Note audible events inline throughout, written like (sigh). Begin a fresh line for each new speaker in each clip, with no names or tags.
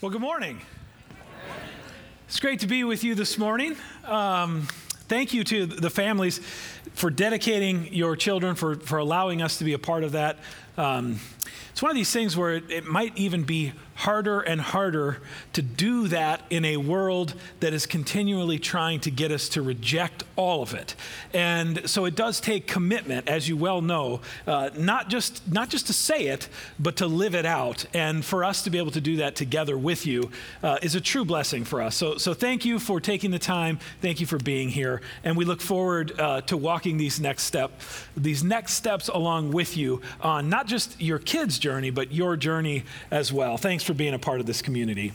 Well, good morning. It's great to be with you this morning. Um, thank you to the families for dedicating your children, for, for allowing us to be a part of that. Um, it's one of these things where it, it might even be harder and harder to do that in a world that is continually trying to get us to reject all of it. And so it does take commitment, as you well know, uh, not, just, not just to say it, but to live it out. And for us to be able to do that together with you uh, is a true blessing for us. So, so thank you for taking the time. Thank you for being here. And we look forward uh, to walking these next, step, these next steps along with you on not just your kids' journey, but your journey as well. Thanks for being a part of this community.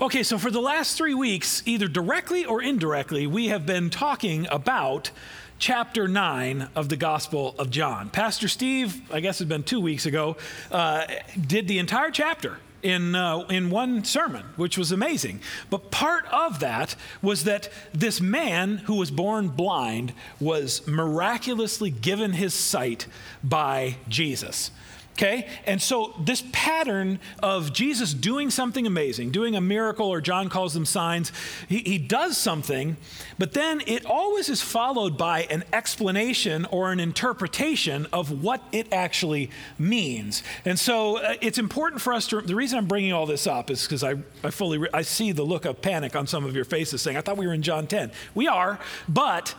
Okay, so for the last three weeks, either directly or indirectly, we have been talking about chapter 9 of the Gospel of John. Pastor Steve, I guess it's been two weeks ago, uh, did the entire chapter in, uh, in one sermon, which was amazing. But part of that was that this man who was born blind was miraculously given his sight by Jesus. Okay? And so, this pattern of Jesus doing something amazing, doing a miracle, or John calls them signs, he, he, does something, but then it always is followed by an explanation or an interpretation of what it actually means. And so, uh, it's important for us to, the reason I'm bringing all this up is because I, I fully, re- I see the look of panic on some of your faces saying, I thought we were in John 10. We are, but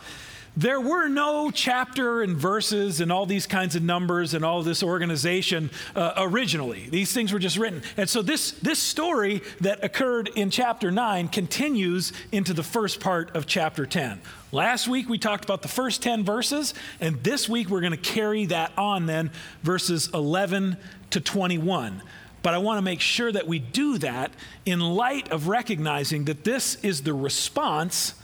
there were no chapter and verses and all these kinds of numbers and all this organization uh, originally. These things were just written. And so this, this story that occurred in chapter 9 continues into the first part of chapter 10. Last week we talked about the first 10 verses, and this week we're going to carry that on then, verses 11 to 21. But I want to make sure that we do that in light of recognizing that this is the response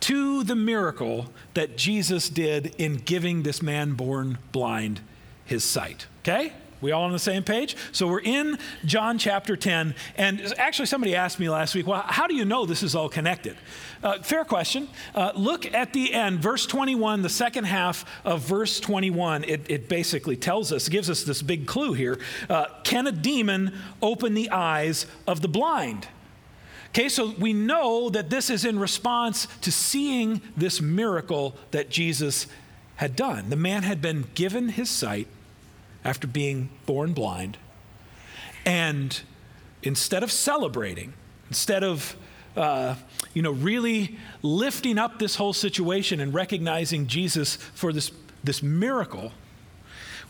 to the miracle that Jesus did in giving this man born blind his sight. Okay? We all on the same page? So we're in John chapter 10. And actually, somebody asked me last week, well, how do you know this is all connected? Uh, fair question. Uh, look at the end, verse 21, the second half of verse 21. It, it basically tells us, gives us this big clue here. Uh, Can a demon open the eyes of the blind? Okay, so we know that this is in response to seeing this miracle that Jesus had done. The man had been given his sight after being born blind. And instead of celebrating, instead of uh, you know, really lifting up this whole situation and recognizing Jesus for this, this miracle,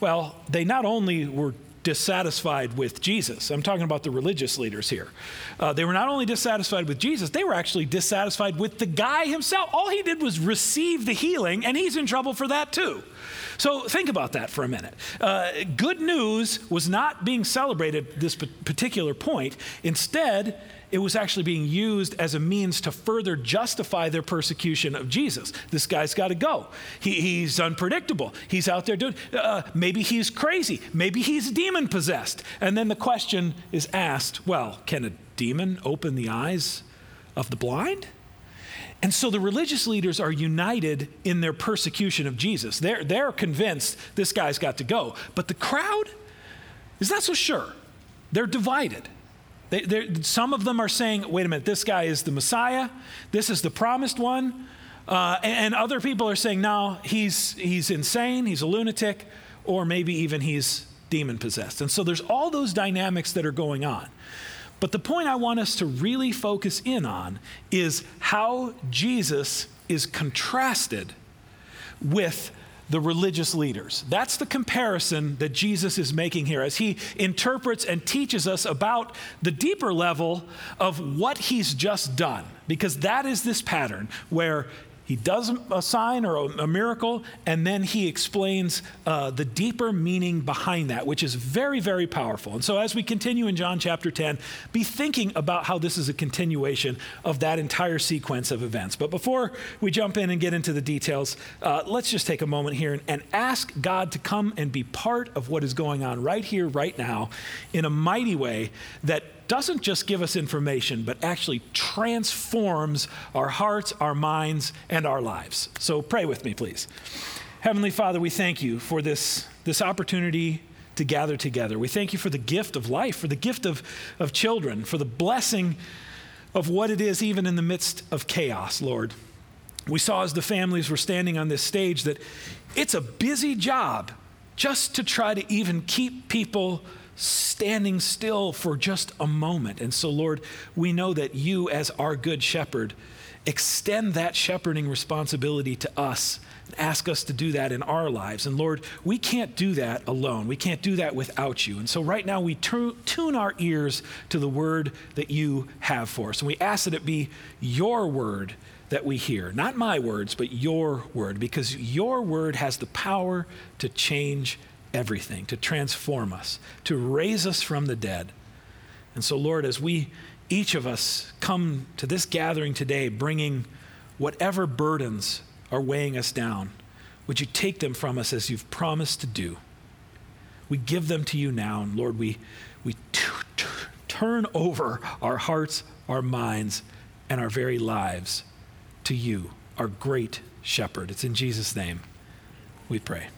well, they not only were dissatisfied with Jesus. I'm talking about the religious leaders here. Uh, they were not only dissatisfied with Jesus, they were actually dissatisfied with the guy himself. All he did was receive the healing, and he's in trouble for that too. So think about that for a minute. Uh, good news was not being celebrated at this particular point. Instead, it was actually being used as a means to further justify their persecution of Jesus. This guy's got to go. He, he's unpredictable. He's out there doing, uh, maybe he's crazy. Maybe he's demon possessed. And then the question is asked well, can a demon open the eyes of the blind? And so the religious leaders are united in their persecution of Jesus. They're, they're convinced this guy's got to go. But the crowd is not so sure. They're divided. They, some of them are saying, wait a minute, this guy is the Messiah, this is the promised one. Uh, and, and other people are saying, no, he's, he's insane, he's a lunatic, or maybe even he's demon possessed. And so there's all those dynamics that are going on. But the point I want us to really focus in on is how Jesus is contrasted with the religious leaders. That's the comparison that Jesus is making here as he interprets and teaches us about the deeper level of what he's just done. Because that is this pattern where he does a sign or a, miracle, and then he explains uh, the deeper meaning behind that, which is very, very powerful. And so, as we continue in John chapter 10, be thinking about how this is a continuation of that entire sequence of events. But before we jump in and get into the details, uh, let's just take a moment here and, and ask God to come and be part of what is going on right here, right now, in a mighty way that doesn't just give us information, but actually transforms our hearts, our minds, and our lives. So pray with me, please. Heavenly Father, we thank you for this, this opportunity to gather together. We thank you for the gift of life, for the gift of, of children, for the blessing of what it is, even in the midst of chaos, Lord. We saw as the families were standing on this stage that it's a busy job just to try to even keep people standing still for just a moment. And so, Lord, we know that you, as our good shepherd, extend that shepherding responsibility to us and ask us to do that in our lives. And Lord, we can't do that alone. We can't do that without you. And so right now we tu- tune our ears to the word that you have for us. And we ask that it be your word that we hear, not my words, but your word, because your word has the power to change everything, to transform us, to raise us from the dead. And so, Lord, as we each of us come to this gathering today bringing whatever burdens are weighing us down, would you take them from us as you've promised to do? We give them to you now, and Lord, we, we t- t- turn over our hearts, our minds, and our very lives to you, our great shepherd. It's in Jesus' name we pray.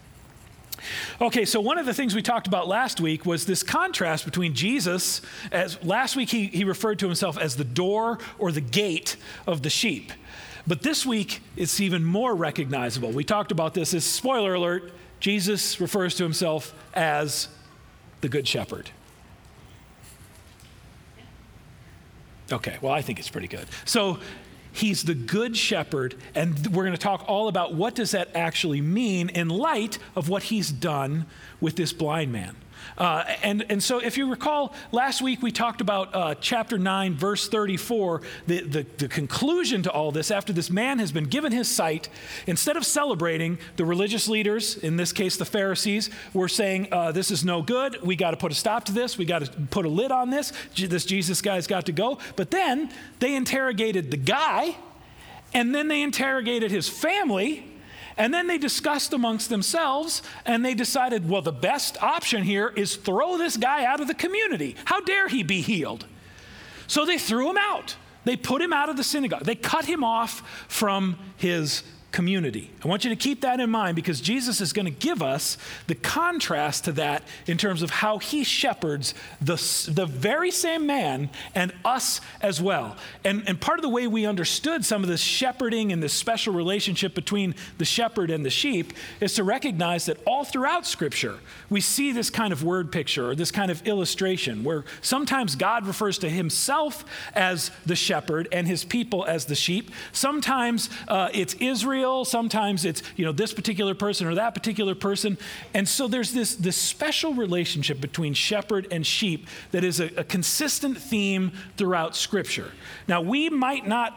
Okay, so one of the things we talked about last week was this contrast between Jesus, as last week he, he referred to himself as the door or the gate of the sheep. But this week it's even more recognizable. We talked about this as spoiler alert, Jesus refers to himself as the Good Shepherd. Okay, well, I think it's pretty good. So He's the good shepherd, and we're going to talk all about what does that actually mean in light of what he's done with this blind man. Uh, and, and so, if you recall, last week we talked about uh, chapter 9, verse 34, the, the, the, conclusion to all this. After this man has been given his sight, instead of celebrating, the religious leaders, in this case the Pharisees, were saying, uh, This is no good. We got to put a stop to this. We got to put a lid on this. This Jesus guy's got to go. But then they interrogated the guy, and then they interrogated his family and then they discussed amongst themselves and they decided, well, the best option here is throw this guy out of the community. How dare he be healed? So they threw him out. They put him out of the synagogue. They cut him off from his community. I want you to keep that in mind because Jesus is going to give us the contrast to that in terms of how he shepherds the, the very same man and us as well. And, and part of the way we understood some of this shepherding and this special relationship between the shepherd and the sheep is to recognize that all throughout Scripture, we see this kind of word picture or this kind of illustration where sometimes God refers to himself as the shepherd and his people as the sheep. Sometimes uh, it's Israel sometimes it's, you know, this particular person or that particular person. And so there's this, this special relationship between shepherd and sheep that is a, a consistent theme throughout Scripture. Now, we might not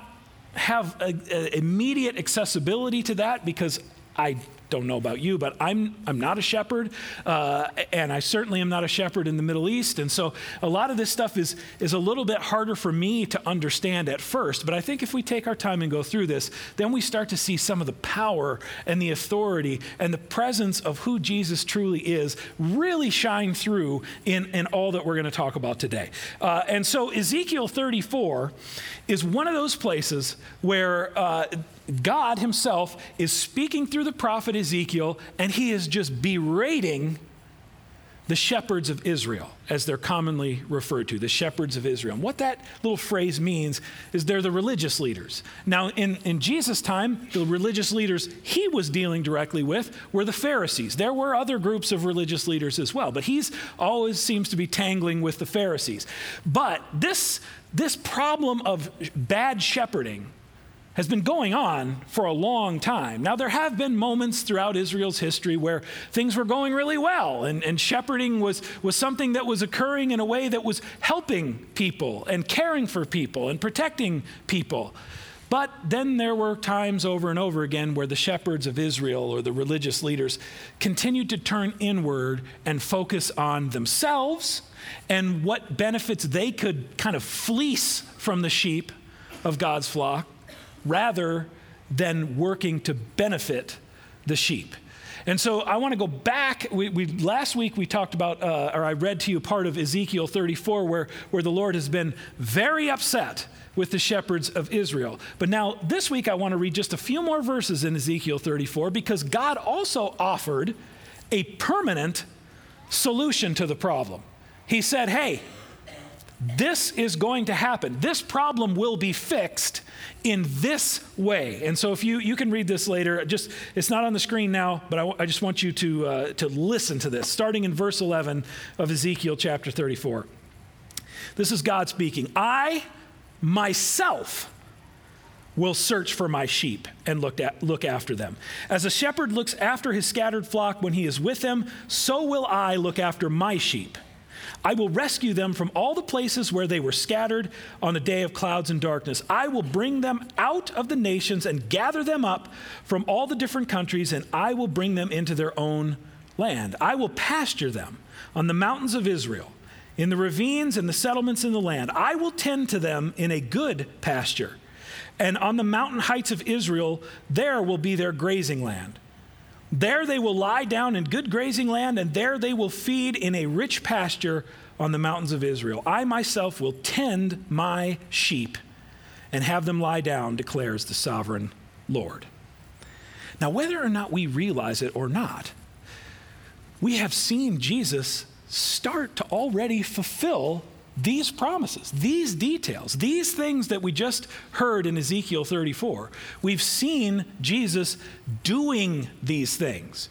have a, a immediate accessibility to that because I don't know about you, but I'm, I'm not a shepherd, uh, and I certainly am not a shepherd in the Middle East. And so a lot of this stuff is, is a little bit harder for me to understand at first. But I think if we take our time and go through this, then we start to see some of the power and the authority and the presence of who Jesus truly is really shine through in, in all that we're going to talk about today. Uh, and so Ezekiel 34 is one of those places where uh, God Himself is speaking through the prophet Ezekiel, and He is just berating the shepherds of Israel, as they're commonly referred to, the shepherds of Israel. And what that little phrase means is they're the religious leaders. Now, in, in Jesus' time, the religious leaders he was dealing directly with were the Pharisees. There were other groups of religious leaders as well, but he's always seems to be tangling with the Pharisees. But this, this problem of bad shepherding has been going on for a long time. Now, there have been moments throughout Israel's history where things were going really well, and, and shepherding was, was something that was occurring in a way that was helping people and caring for people and protecting people. But then there were times over and over again where the shepherds of Israel or the religious leaders continued to turn inward and focus on themselves and what benefits they could kind of fleece from the sheep of God's flock rather than working to benefit the sheep. And so I want to go back. We, we, last week we talked about, uh, or I read to you part of Ezekiel 34, where, where the Lord has been very upset with the shepherds of Israel. But now this week I want to read just a few more verses in Ezekiel 34 because God also offered a permanent solution to the problem. He said, Hey, this is going to happen. This problem will be fixed in this way. And so if you, you can read this later, just it's not on the screen now, but I, I just want you to, uh, to listen to this, starting in verse 11 of Ezekiel chapter 34. This is God speaking. I myself will search for my sheep and look, at, look after them. As a shepherd looks after his scattered flock when he is with them, so will I look after my sheep. I will rescue them from all the places where they were scattered on a day of clouds and darkness. I will bring them out of the nations and gather them up from all the different countries, and I will bring them into their own land. I will pasture them on the mountains of Israel, in the ravines and the settlements in the land. I will tend to them in a good pasture. And on the mountain heights of Israel, there will be their grazing land. There they will lie down in good grazing land, and there they will feed in a rich pasture on the mountains of Israel. I myself will tend my sheep and have them lie down, declares the sovereign Lord. Now, whether or not we realize it or not, we have seen Jesus start to already fulfill these promises, these details, these things that we just heard in Ezekiel 34. We've seen Jesus doing these things.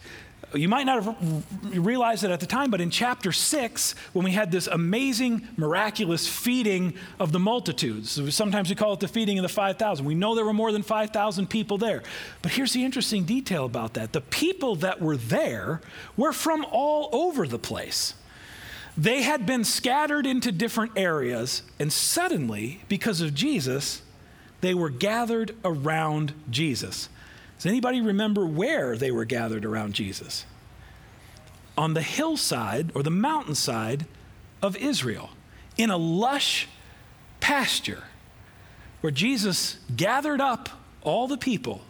You might not have realized it at the time, but in chapter 6, when we had this amazing, miraculous feeding of the multitudes, sometimes we call it the feeding of the 5,000. We know there were more than 5,000 people there. But here's the interesting detail about that the people that were there were from all over the place. They had been scattered into different areas, and suddenly, because of Jesus, they were gathered around Jesus. Does anybody remember where they were gathered around Jesus? On the hillside or the mountainside of Israel, in a lush pasture where Jesus gathered up all the people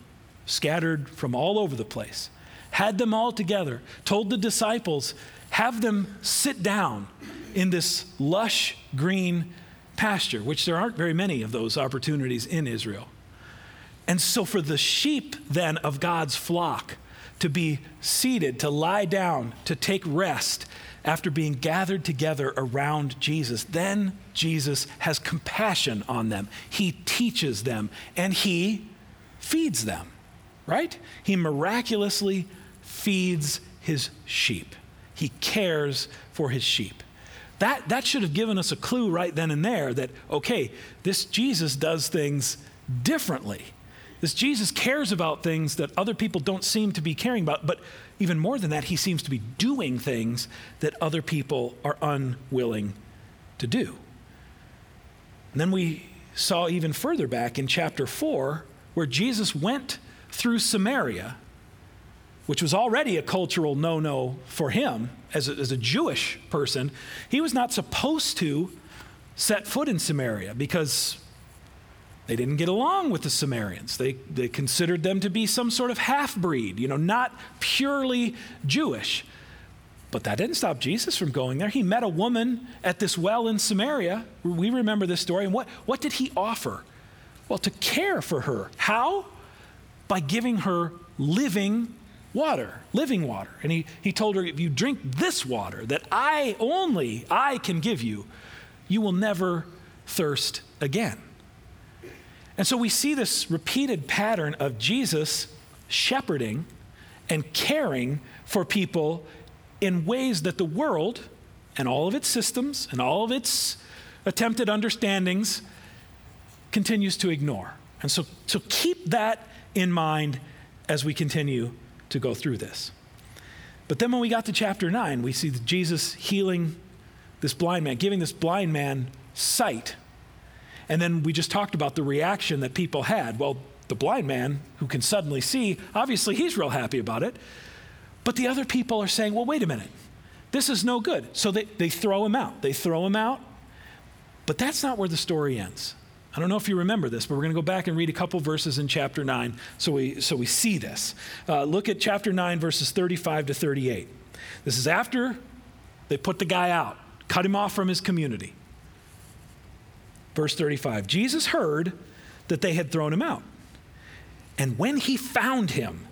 scattered from all over the place, had them all together, told the disciples, have them sit down in this lush green pasture, which there aren't very many of those opportunities in Israel. And so, for the sheep then of God's flock to be seated, to lie down, to take rest after being gathered together around Jesus, then Jesus has compassion on them. He teaches them and he feeds them, right? He miraculously feeds his sheep. He cares for his sheep. That, that should have given us a clue right then and there that, okay, this Jesus does things differently. This Jesus cares about things that other people don't seem to be caring about. But even more than that, he seems to be doing things that other people are unwilling to do. And then we saw even further back in chapter 4 where Jesus went through Samaria which was already a cultural no no for him as a, as a Jewish person, he was not supposed to set foot in Samaria because they didn't get along with the Samaritans. They, they considered them to be some sort of half breed, you know, not purely Jewish. But that didn't stop Jesus from going there. He met a woman at this well in Samaria. We remember this story. And what, what did he offer? Well, to care for her. How? By giving her living water, living water. And he, he told her, if you drink this water that I only, I can give you, you will never thirst again. And so we see this repeated pattern of Jesus shepherding and caring for people in ways that the world and all of its systems and all of its attempted understandings continues to ignore. And so, so keep that in mind as we continue to go through this. But then when we got to chapter 9, we see Jesus healing this blind man, giving this blind man sight. And then we just talked about the reaction that people had. Well, the blind man who can suddenly see, obviously he's real happy about it. But the other people are saying, well, wait a minute, this is no good. So they, they throw him out. They throw him out. But that's not where the story ends. I don't know if you remember this, but we're going to go back and read a couple verses in chapter 9 so we, so we see this. Uh, look at chapter 9, verses 35 to 38. This is after they put the guy out, cut him off from his community. Verse 35 Jesus heard that they had thrown him out. And when he found him,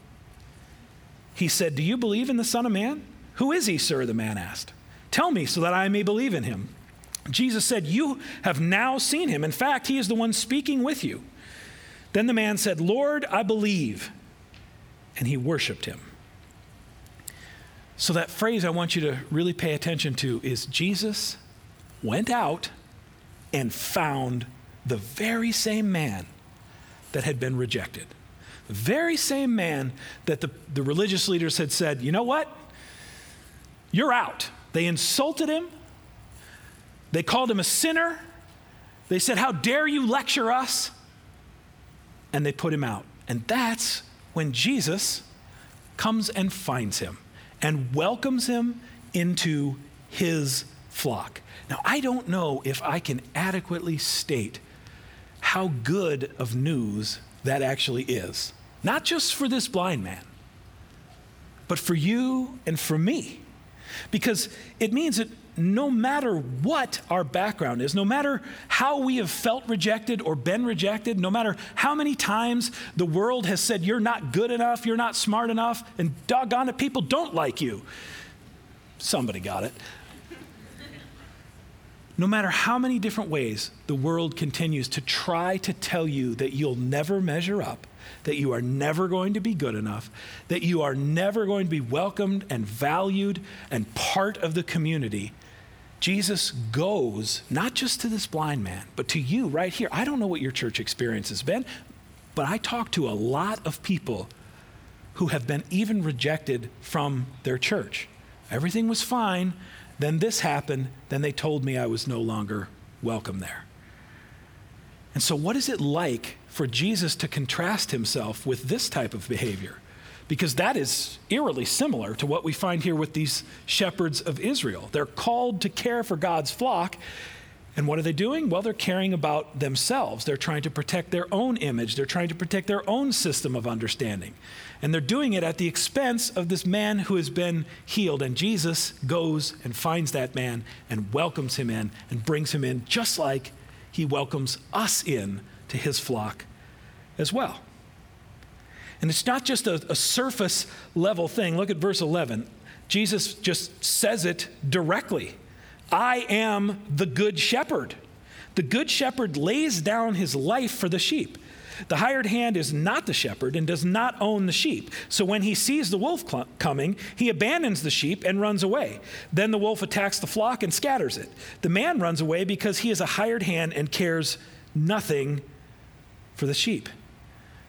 he said, Do you believe in the Son of Man? Who is he, sir? The man asked. Tell me so that I may believe in him. Jesus said, You have now seen him. In fact, he is the one speaking with you. Then the man said, Lord, I believe. And he worshiped him. So, that phrase I want you to really pay attention to is Jesus went out and found the very same man that had been rejected. The very same man that the, the religious leaders had said, you know what? You're out. They insulted him. They called him a sinner. They said, How dare you lecture us? And they put him out. And that's when Jesus comes and finds him and welcomes him into his flock. Now, I don't know if I can adequately state how good of news that actually is. Not just for this blind man, but for you and for me. Because it means that no matter what our background is, no matter how we have felt rejected or been rejected, no matter how many times the world has said, you're not good enough, you're not smart enough, and doggone it, people don't like you. Somebody got it. No matter how many different ways the world continues to try to tell you that you'll never measure up, that you are never going to be good enough, that you are never going to be welcomed and valued and part of the community, Jesus goes not just to this blind man, but to you right here. I don't know what your church experience has been, but I talk to a lot of people who have been even rejected from their church. Everything was fine then this happened. Then they told me I was no longer welcome there. And so, what is it like for Jesus to contrast himself with this type of behavior? Because that is eerily similar to what we find here with these shepherds of Israel. They're called to care for God's flock, and what are they doing? Well, they're caring about themselves. They're trying to protect their own image, they're trying to protect their own system of understanding. And they're doing it at the expense of this man who has been healed. And Jesus goes and finds that man and welcomes him in and brings him in, just like he welcomes us in to his flock as well. And it's not just a, a surface level thing. Look at verse 11. Jesus just says it directly. I am the good shepherd. The good shepherd lays down his life for the sheep. The hired hand is not the shepherd and does not own the sheep. So when he sees the wolf cl- coming, he abandons the sheep and runs away. Then the wolf attacks the flock and scatters it. The man runs away because he is a hired hand and cares nothing for the sheep.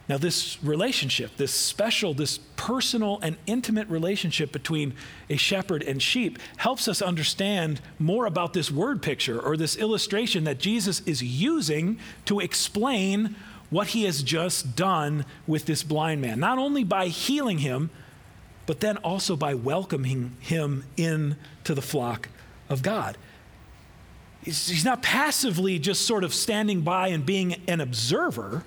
Now, this relationship, this special, this personal and intimate relationship between a shepherd and sheep helps us understand more about this word picture or this illustration that Jesus is using to explain what he has just done with this blind man. Not only by healing him, but then also by welcoming him into the flock of God. He's, not passively just sort of standing by and being an observer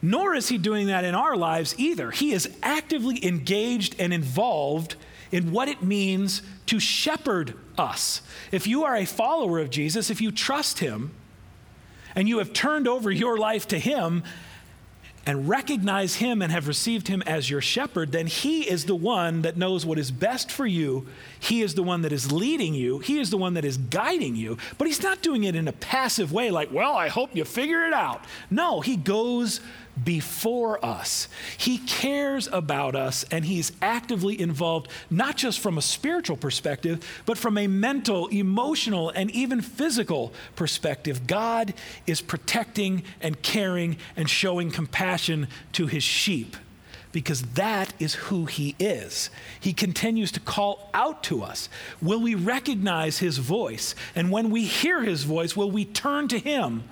nor is he doing that in our lives either. He is actively engaged and involved in what it means to shepherd us. If you are a follower of Jesus, if you trust him, and you have turned over your life to him, and recognize him and have received him as your shepherd, then he is the one that knows what is best for you. He is the one that is leading you. He is the one that is guiding you. But he's not doing it in a passive way, like, well, I hope you figure it out. No, he goes before us. He cares about us and he's actively involved, not just from a spiritual perspective, but from a mental, emotional, and even physical perspective. God is protecting and caring and showing compassion to his sheep because that is who he is. He continues to call out to us. Will we recognize his voice? And when we hear his voice, will we turn to him?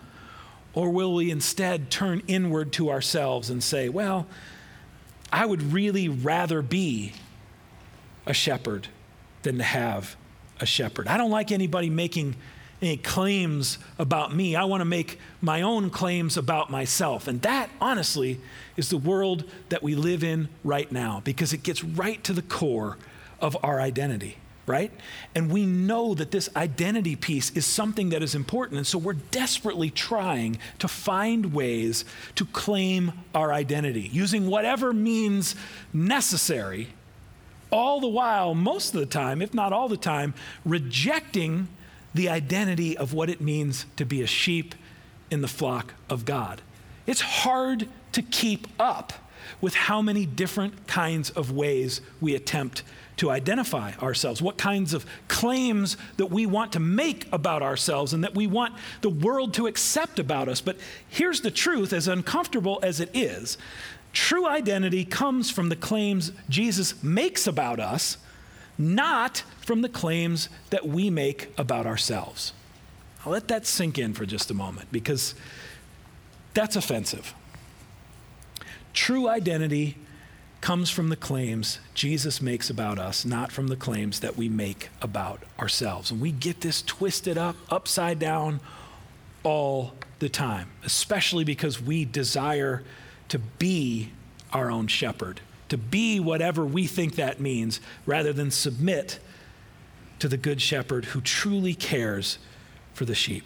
Or will we instead turn inward to ourselves and say, well, I would really rather be a shepherd than to have a shepherd? I don't like anybody making any claims about me. I want to make my own claims about myself. And that, honestly, is the world that we live in right now because it gets right to the core of our identity right? And we know that this identity piece is something that is important. And so we're desperately trying to find ways to claim our identity using whatever means necessary all the while, most of the time, if not all the time, rejecting the identity of what it means to be a sheep in the flock of God. It's hard to keep up with how many different kinds of ways we attempt to identify ourselves, what kinds of claims that we want to make about ourselves and that we want the world to accept about us. But here's the truth as uncomfortable as it is true identity comes from the claims Jesus makes about us, not from the claims that we make about ourselves. I'll let that sink in for just a moment because that's offensive. True identity comes from the claims Jesus makes about us, not from the claims that we make about ourselves. And we get this twisted up, upside down all the time, especially because we desire to be our own shepherd, to be whatever we think that means, rather than submit to the good shepherd who truly cares for the sheep.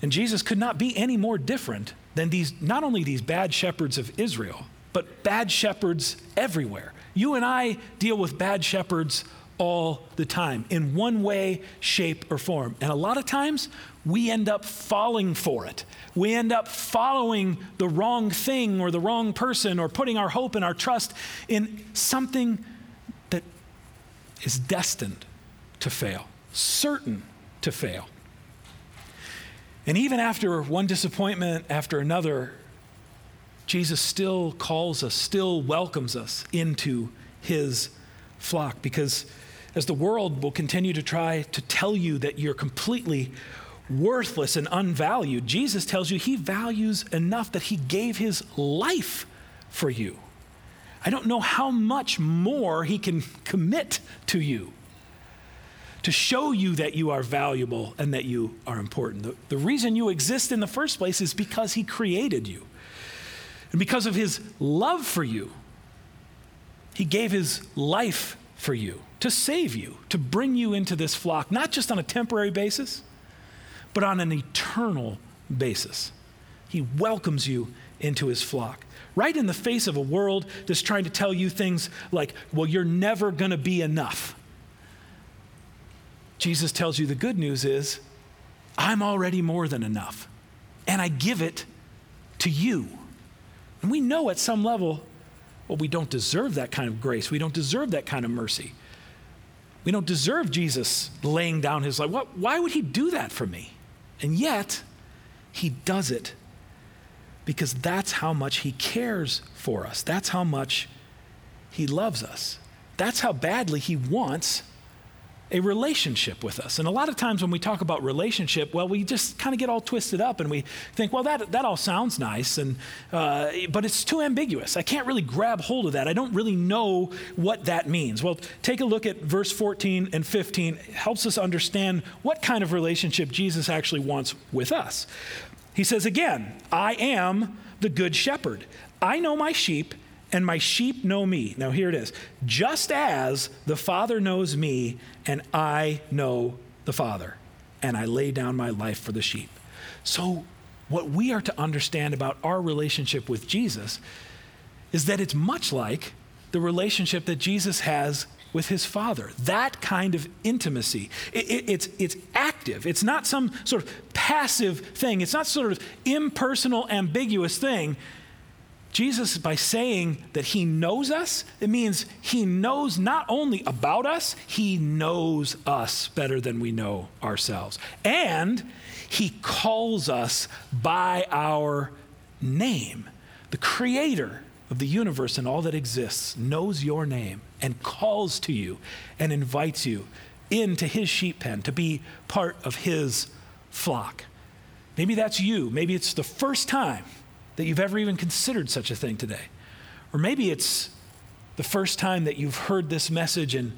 And Jesus could not be any more different than these, not only these bad shepherds of Israel, but bad shepherds everywhere. You and I deal with bad shepherds all the time in one way, shape, or form. And a lot of times we end up falling for it. We end up following the wrong thing or the wrong person or putting our hope and our trust in something that is destined to fail, certain to fail. And even after one disappointment after another, Jesus still calls us, still welcomes us into his flock because as the world will continue to try to tell you that you're completely worthless and unvalued, Jesus tells you he values enough that he gave his life for you. I don't know how much more he can commit to you to show you that you are valuable and that you are important. The, the reason you exist in the first place is because he created you. And because of his love for you, he gave his life for you to save you, to bring you into this flock, not just on a temporary basis, but on an eternal basis. He welcomes you into his flock. Right in the face of a world that's trying to tell you things like, well, you're never going to be enough. Jesus tells you the good news is, I'm already more than enough, and I give it to you. And we know at some level, well, we don't deserve that kind of grace. We don't deserve that kind of mercy. We don't deserve Jesus laying down his life. What, why would he do that for me? And yet, he does it because that's how much he cares for us. That's how much he loves us. That's how badly he wants a relationship with us. And a lot of times when we talk about relationship, well, we just kind of get all twisted up and we think, well, that, that all sounds nice, and, uh, but it's too ambiguous. I can't really grab hold of that. I don't really know what that means. Well, take a look at verse 14 and 15. It helps us understand what kind of relationship Jesus actually wants with us. He says again, I am the good shepherd. I know my sheep and my sheep know me. Now, here it is. Just as the Father knows me, and I know the Father, and I lay down my life for the sheep. So, what we are to understand about our relationship with Jesus is that it's much like the relationship that Jesus has with his father. That kind of intimacy. It, it, it's, it's active. It's not some sort of passive thing. It's not sort of impersonal, ambiguous thing. Jesus, by saying that he knows us, it means he knows not only about us, he knows us better than we know ourselves. And he calls us by our name. The creator of the universe and all that exists knows your name and calls to you and invites you into his sheep pen to be part of his flock. Maybe that's you. Maybe it's the first time that you've ever even considered such a thing today. Or maybe it's the first time that you've heard this message and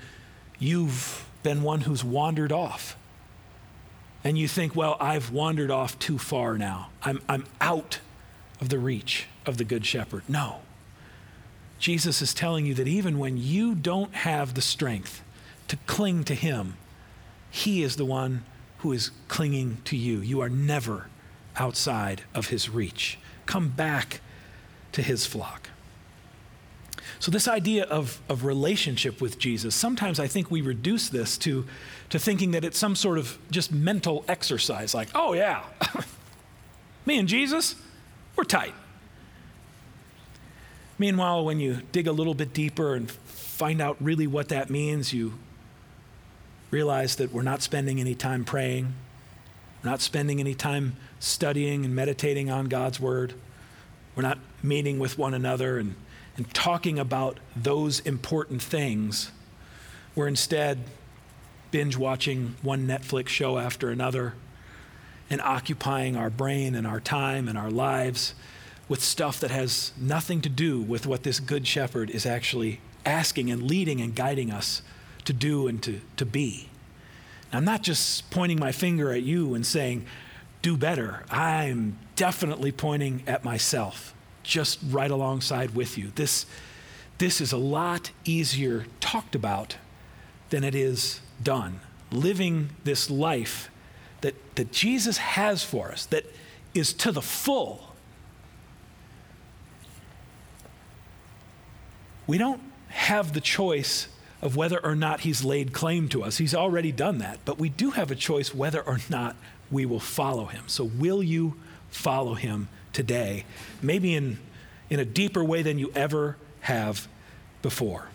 you've been one who's wandered off. And you think, well, I've wandered off too far now. I'm, I'm out of the reach of the Good Shepherd. No. Jesus is telling you that even when you don't have the strength to cling to Him, He is the one who is clinging to you. You are never outside of His reach come back to his flock. So, this idea of, of relationship with Jesus, sometimes I think we reduce this to, to thinking that it's some sort of just mental exercise, like, oh, yeah, (laughs) me and Jesus, we're tight. Meanwhile, when you dig a little bit deeper and find out really what that means, you realize that we're not spending any time praying, we're not spending any time studying and meditating on God's word, we're not meeting with one another and, and talking about those important things. We're instead binge watching one Netflix show after another and occupying our brain and our time and our lives with stuff that has nothing to do with what this good shepherd is actually asking and leading and guiding us to do and to, to be. I'm not just pointing my finger at you and saying, do better. I'm definitely pointing at myself, just right alongside with you. This, this is a lot easier talked about than it is done. Living this life that, that Jesus has for us, that is to the full we don't have the choice of whether or not he's laid claim to us. He's already done that. But we do have a choice whether or not we will follow him. So, will you follow him today? Maybe in, in a deeper way than you ever have before.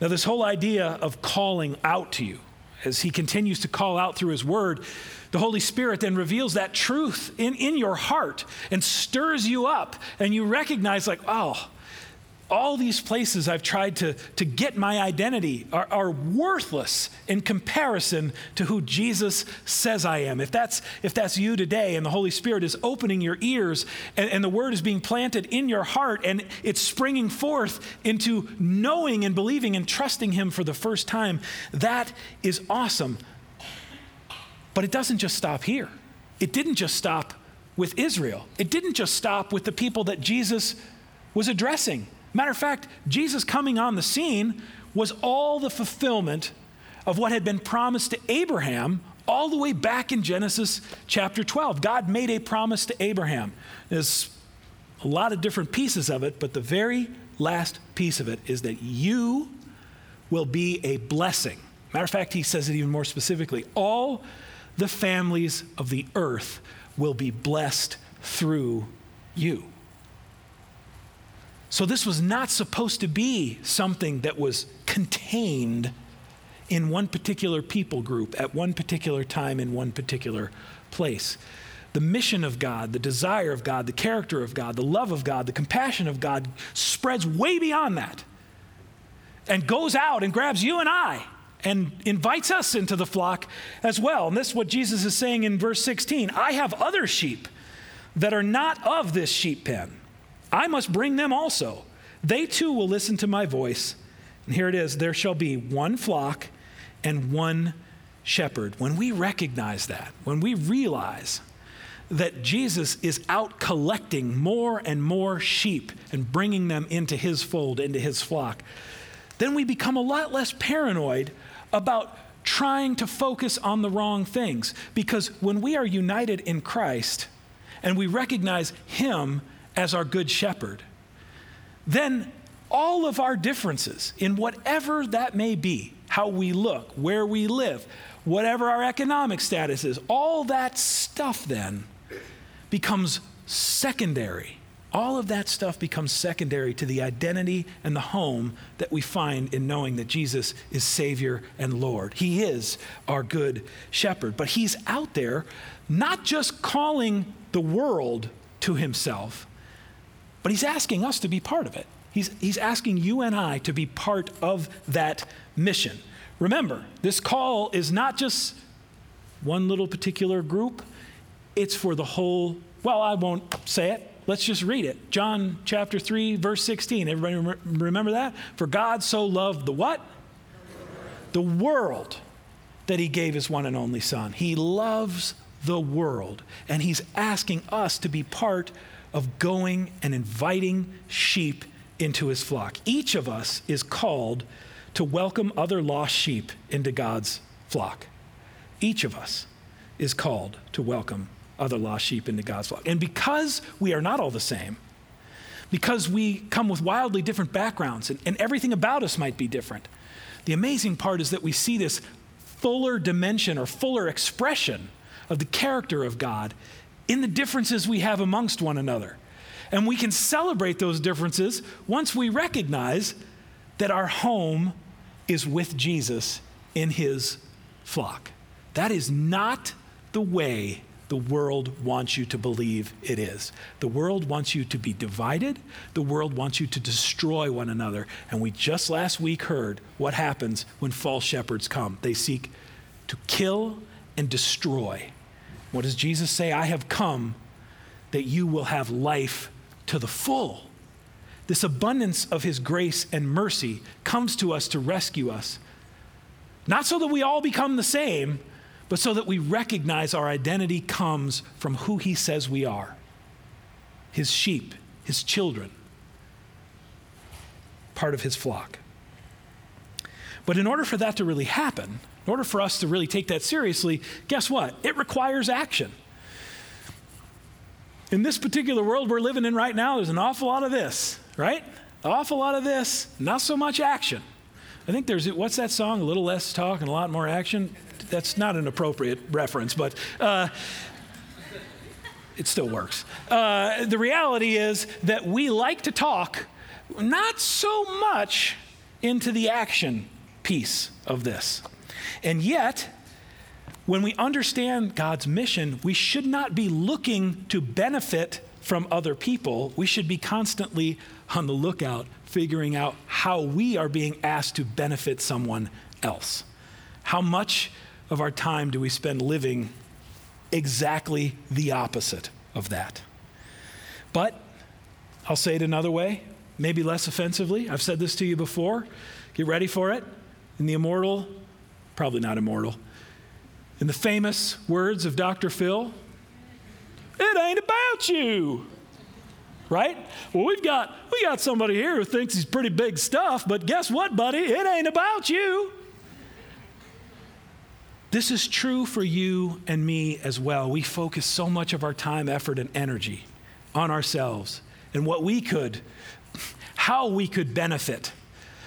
Now, this whole idea of calling out to you, as he continues to call out through his word, the Holy Spirit then reveals that truth in, in your heart and stirs you up, and you recognize, like, oh, all these places I've tried to, to get my identity are, are, worthless in comparison to who Jesus says I am. If that's, if that's you today and the Holy Spirit is opening your ears and, and the word is being planted in your heart and it's springing forth into knowing and believing and trusting Him for the first time, that is awesome. But it doesn't just stop here. It didn't just stop with Israel, it didn't just stop with the people that Jesus was addressing. Matter of fact, Jesus coming on the scene was all the fulfillment of what had been promised to Abraham all the way back in Genesis chapter 12. God made a promise to Abraham. There's a lot of different pieces of it, but the very last piece of it is that you will be a blessing. Matter of fact, he says it even more specifically. All the families of the earth will be blessed through you. So, this was not supposed to be something that was contained in one particular people group at one particular time in one particular place. The mission of God, the desire of God, the character of God, the love of God, the compassion of God spreads way beyond that and goes out and grabs you and I and invites us into the flock as well. And this is what Jesus is saying in verse 16 I have other sheep that are not of this sheep pen. I must bring them also. They too will listen to my voice. And here it is there shall be one flock and one shepherd. When we recognize that, when we realize that Jesus is out collecting more and more sheep and bringing them into his fold, into his flock, then we become a lot less paranoid about trying to focus on the wrong things. Because when we are united in Christ and we recognize him as our good shepherd, then all of our differences, in whatever that may be, how we look, where we live, whatever our economic status is, all that stuff then becomes secondary. All of that stuff becomes secondary to the identity and the home that we find in knowing that Jesus is Savior and Lord. He is our good shepherd, but He's out there not just calling the world to Himself, but he's asking us to be part of it. He's, he's asking you and I to be part of that mission. Remember, this call is not just one little particular group, it's for the whole. Well, I won't say it. Let's just read it. John chapter 3, verse 16. Everybody remember that? For God so loved the what? The world that he gave his one and only Son. He loves the world, and he's asking us to be part of going and inviting sheep into his flock. Each of us is called to welcome other lost sheep into God's flock. Each of us is called to welcome other lost sheep into God's flock. And because we are not all the same, because we come with wildly different backgrounds and, and everything about us might be different. The amazing part is that we see this fuller dimension or fuller expression of the character of God in the differences we have amongst one another. And we can celebrate those differences once we recognize that our home is with Jesus in his flock. That is not the way the world wants you to believe it is. The world wants you to be divided. The world wants you to destroy one another. And we just last week heard what happens when false shepherds come. They seek to kill and destroy. What does Jesus say? I have come that you will have life to the full. This abundance of his grace and mercy comes to us to rescue us. Not so that we all become the same, but so that we recognize our identity comes from who he says we are his sheep, his children, part of his flock. But in order for that to really happen, in order for us to really take that seriously, guess what? It requires action. In this particular world we're living in right now, there's an awful lot of this, right? An awful lot of this, not so much action. I think there's, what's that song? A little less talk and a lot more action that's not an appropriate reference, but uh, it still works. Uh, the reality is that we like to talk, not so much into the action piece of this. And yet, when we understand God's mission, we should not be looking to benefit from other people. We should be constantly on the lookout, figuring out how we are being asked to benefit someone else. How much of our time do we spend living exactly the opposite of that? But I'll say it another way, maybe less offensively. I've said this to you before. Get ready for it. In the immortal, probably not immortal, in the famous words of Dr. Phil, it ain't about you. Right? Well, we've got we got somebody here who thinks he's pretty big stuff, but guess what, buddy? It ain't about you. This is true for you and me as well. We focus so much of our time, effort, and energy on ourselves and what we could, (laughs) how we could benefit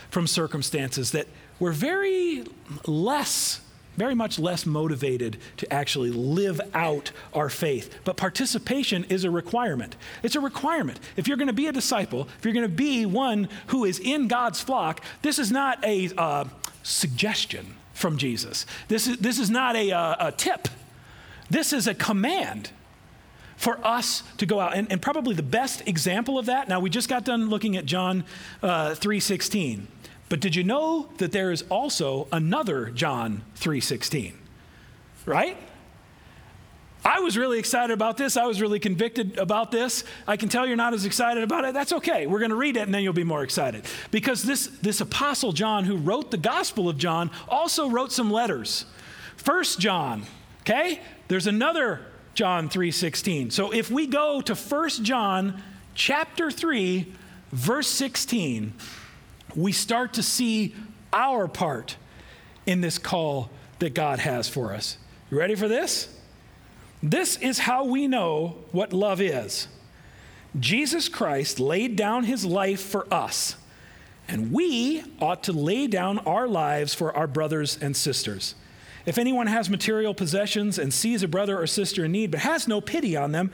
from circumstances that we're very less, very much less motivated to actually live out our faith. But participation is a requirement. It's a requirement. If you're going to be a disciple, if you're going to be one who is in God's flock, this is not a uh, suggestion from Jesus. This is, this is not a, a, a tip, this is a command for us to go out. And, and, probably the best example of that, now we just got done looking at John uh, 3.16. But did you know that there is also another John 3.16? Right? I was really excited about this. I was really convicted about this. I can tell you're not as excited about it. That's okay. We're going to read it and then you'll be more excited. Because this, this apostle John, who wrote the Gospel of John, also wrote some letters. First John, okay? There's another John 3:16. So if we go to First John chapter 3 verse 16, we start to see our part in this call that God has for us. You ready for this? This is how we know what love is. Jesus Christ laid down his life for us, and we ought to lay down our lives for our brothers and sisters. If anyone has material possessions and sees a brother or sister in need but has no pity on them,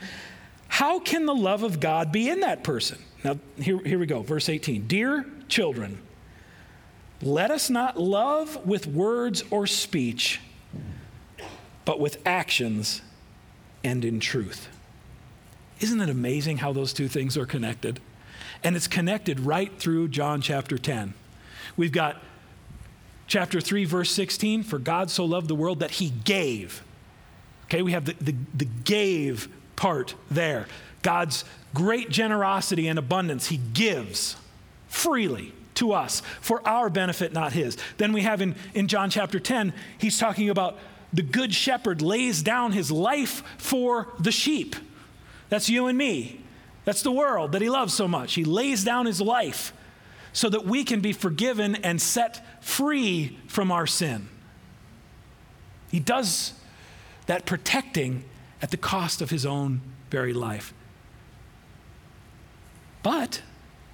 how can the love of God be in that person? Now, here, here we go, verse 18. Dear children, let us not love with words or speech, but with actions and in truth. Isn't it amazing how those two things are connected? And it's connected right through John chapter 10. We've got chapter 3, verse 16 For God so loved the world that he gave. Okay, we have the, the, the gave part there. God's great generosity and abundance, he gives freely to us for our benefit, not his. Then we have in, in John chapter 10, he's talking about the good shepherd lays down his life for the sheep. That's you and me. That's the world that he loves so much. He lays down his life so that we can be forgiven and set free from our sin. He does that protecting at the cost of his own very life. But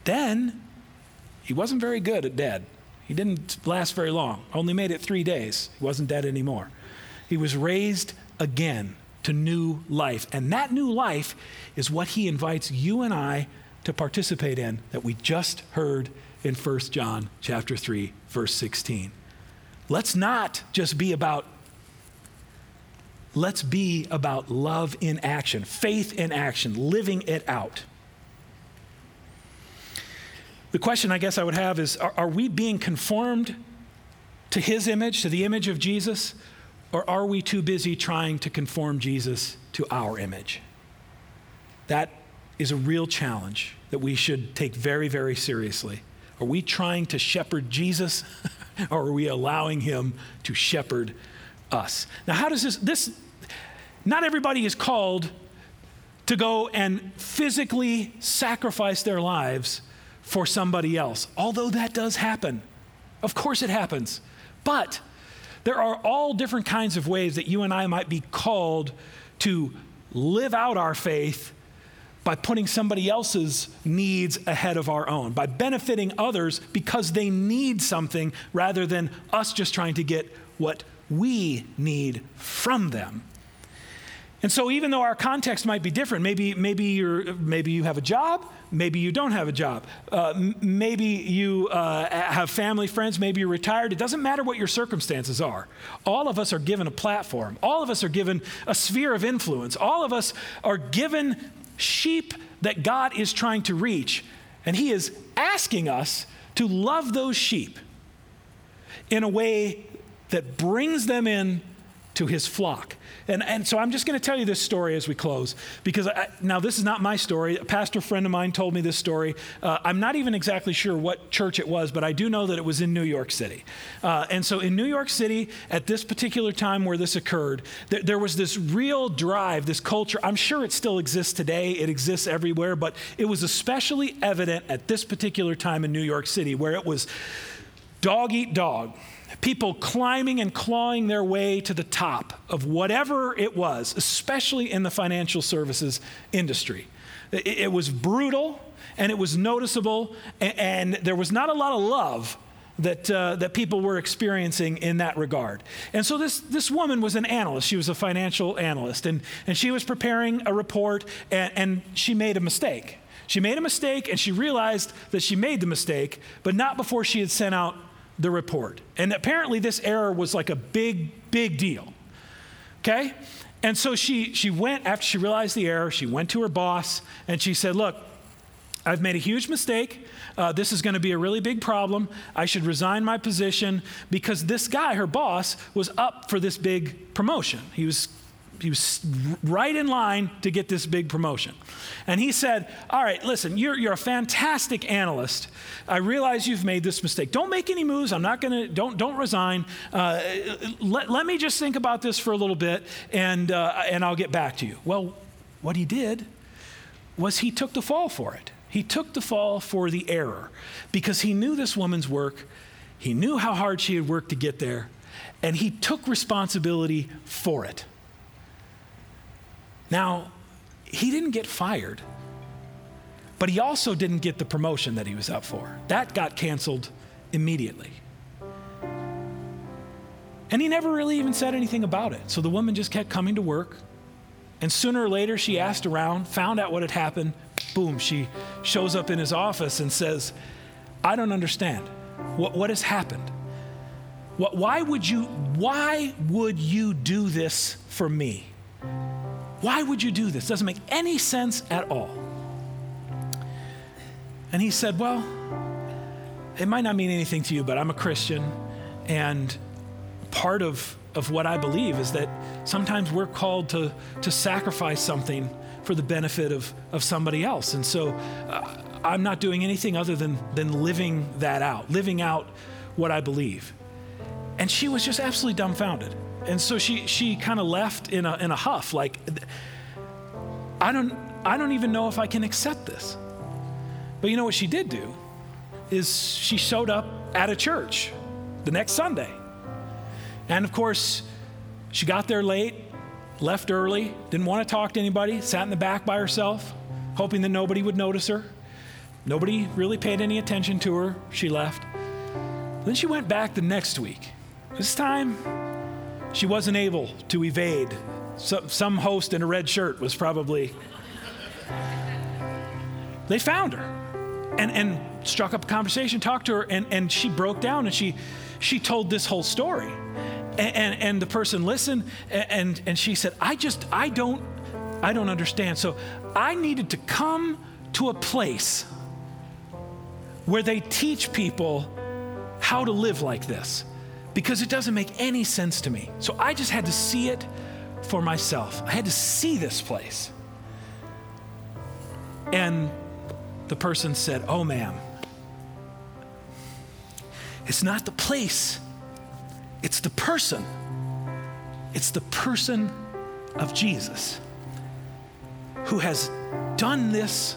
then he wasn't very good at dead. He didn't last very long, only made it three days. He wasn't dead anymore. He was raised again to new life. And that new life is what he invites you and I to participate in that we just heard in 1 John chapter 3 verse 16. Let's not just be about let's be about love in action, faith in action, living it out. The question I guess I would have is are, are we being conformed to his image, to the image of Jesus, or are we too busy trying to conform Jesus to our image? That is a real challenge that we should take very, very seriously. Are we trying to shepherd Jesus, (laughs) or are we allowing him to shepherd us? Now, how does this, this, not everybody is called to go and physically sacrifice their lives for somebody else, although that does happen. Of course, it happens. But there are all different kinds of ways that you and I might be called to live out our faith by putting somebody else's needs ahead of our own, by benefiting others because they need something rather than us just trying to get what we need from them. And so, even though our context might be different, maybe, maybe, you're, maybe you have a job, maybe you don't have a job, uh, maybe you uh, have family, friends, maybe you're retired. It doesn't matter what your circumstances are. All of us are given a platform, all of us are given a sphere of influence, all of us are given sheep that God is trying to reach. And He is asking us to love those sheep in a way that brings them in to His flock. And, and so I'm just going to tell you this story as we close, because I, now this is not my story. A pastor friend of mine told me this story. Uh, I'm not even exactly sure what church it was, but I do know that it was in New York City. Uh, and so in New York City, at this particular time where this occurred, th- there was this real drive, this culture. I'm sure it still exists today, it exists everywhere, but it was especially evident at this particular time in New York City where it was dog eat dog people climbing and clawing their way to the top of whatever it was, especially in the financial services industry. It, it was brutal and it was noticeable, and, and, there was not a lot of love. That, uh, that people were experiencing in that regard. And so this, this woman was an analyst. She was a financial analyst, and, and she was preparing a report, and, and she made a mistake. She made a mistake, and she realized that she made the mistake, but not before she had sent out the report. And apparently, this error was like a big, big deal. Okay? And so she, she went, after she realized the error, she went to her boss and she said, Look, I've made a huge mistake. Uh, this is going to be a really big problem. I should resign my position because this guy, her boss, was up for this big promotion. He was he was right in line to get this big promotion. And he said, All right, listen, you're, you're a fantastic analyst. I realize you've made this mistake. Don't make any moves. I'm not going to, don't, don't resign. Uh, let, let me just think about this for a little bit and, uh, and I'll get back to you. Well, what he did was he took the fall for it. He took the fall for the error because he knew this woman's work, he knew how hard she had worked to get there, and he took responsibility for it. Now, he didn't get fired, but he also didn't get the promotion that he was up for. That got canceled immediately. And he never really even said anything about it. So the woman just kept coming to work. And sooner or later, she asked around, found out what had happened. Boom, she shows up in his office and says, I don't understand. What, what has happened? What, why, would you, why would you do this for me? Why would you do this? Doesn't make any sense at all. And he said, Well, it might not mean anything to you, but I'm a Christian, and part of, of what I believe is that sometimes we're called to, to sacrifice something for the benefit of, of somebody else. And so uh, I'm not doing anything other than, than living that out, living out what I believe. And she was just absolutely dumbfounded. And so she, she kind of left in a, in a huff, like, I don't, I don't even know if I can accept this. But you know what she did do? Is she showed up at a church the next Sunday. And of course, she got there late, left early, didn't want to talk to anybody, sat in the back by herself, hoping that nobody would notice her. Nobody really paid any attention to her. She left. Then she went back the next week. This time, she wasn't able to evade. some host in a red shirt was probably. They found her and, and struck up a conversation, talked to her, and, and she broke down and she, she told this whole story. And, and, and the person listened and, and she said, I just, I don't, I don't understand. So I needed to come to a place where they teach people how to live like this because it doesn't make any sense to me. So I just had to see it for myself. I had to see this place. And the person said, Oh, ma'am, it's not the place, it's the person. It's the person of Jesus who has done this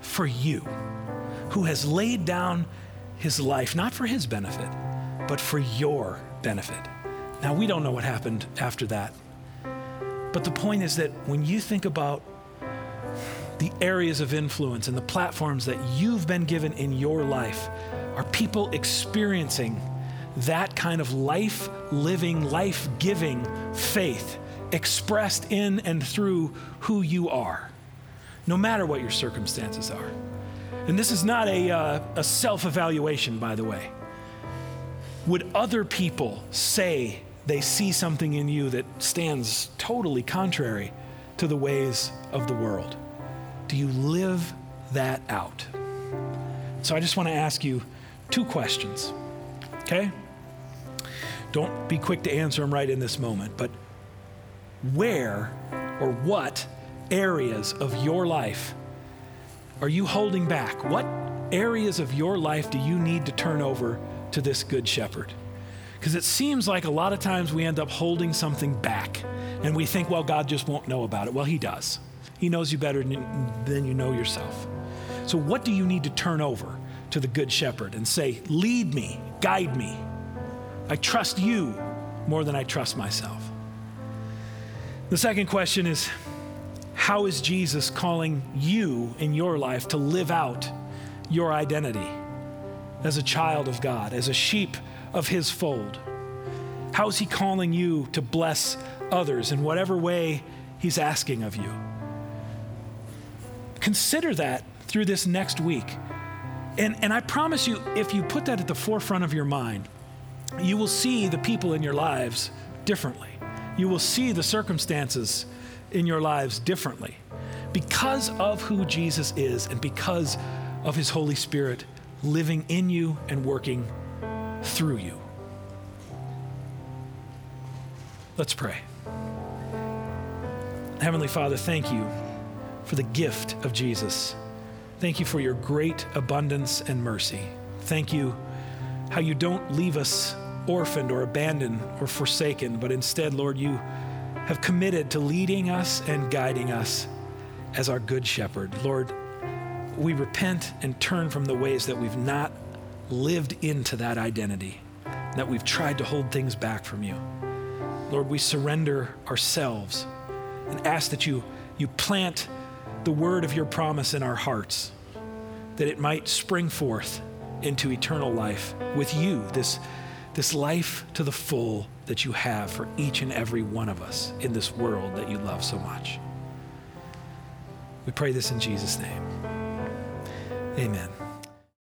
for you who has laid down his life, not for his benefit, but for your benefit. Now, we don't know what happened after that. But the point is that when you think about the areas of influence and the platforms that you've been given in your life, are people experiencing that kind of life living, life giving faith expressed in and through who you are, no matter what your circumstances are. And this is not a, uh, a self evaluation, by the way. Would other people say they see something in you that stands totally contrary to the ways of the world? Do you live that out? So I just want to ask you two questions, okay? Don't be quick to answer them right in this moment, but where or what areas of your life are you holding back? What areas of your life do you need to turn over to this good shepherd? Because it seems like a lot of times we end up holding something back and we think, well, God just won't know about it. Well, He does. He knows you better than you know yourself. So, what do you need to turn over to the good shepherd and say, lead me, guide me? I trust you more than I trust myself. The second question is, how is Jesus calling you in your life to live out your identity as a child of God, as a sheep of his fold? How is he calling you to bless others in whatever way he's asking of you? Consider that through this next week. And, and I promise you, if you put that at the forefront of your mind, you will see the people in your lives differently. You will see the circumstances in your lives differently because of who Jesus is and because of his Holy Spirit living in you and working through you. Let's pray. Heavenly Father, thank you for the gift of Jesus. Thank you for your great abundance and mercy. Thank you how you don't leave us orphaned or abandoned or forsaken, but instead, Lord, you have committed to leading us and guiding us as our good shepherd. Lord, we repent and turn from the ways that we've not lived into that identity, that we've tried to hold things back from you. Lord, we surrender ourselves and ask that you, you plant the word of your promise in our hearts, that it might spring forth into eternal life with you, this, this life to the full that you have for each and every one of us in this world that you love so much. We pray this in Jesus' name. Amen.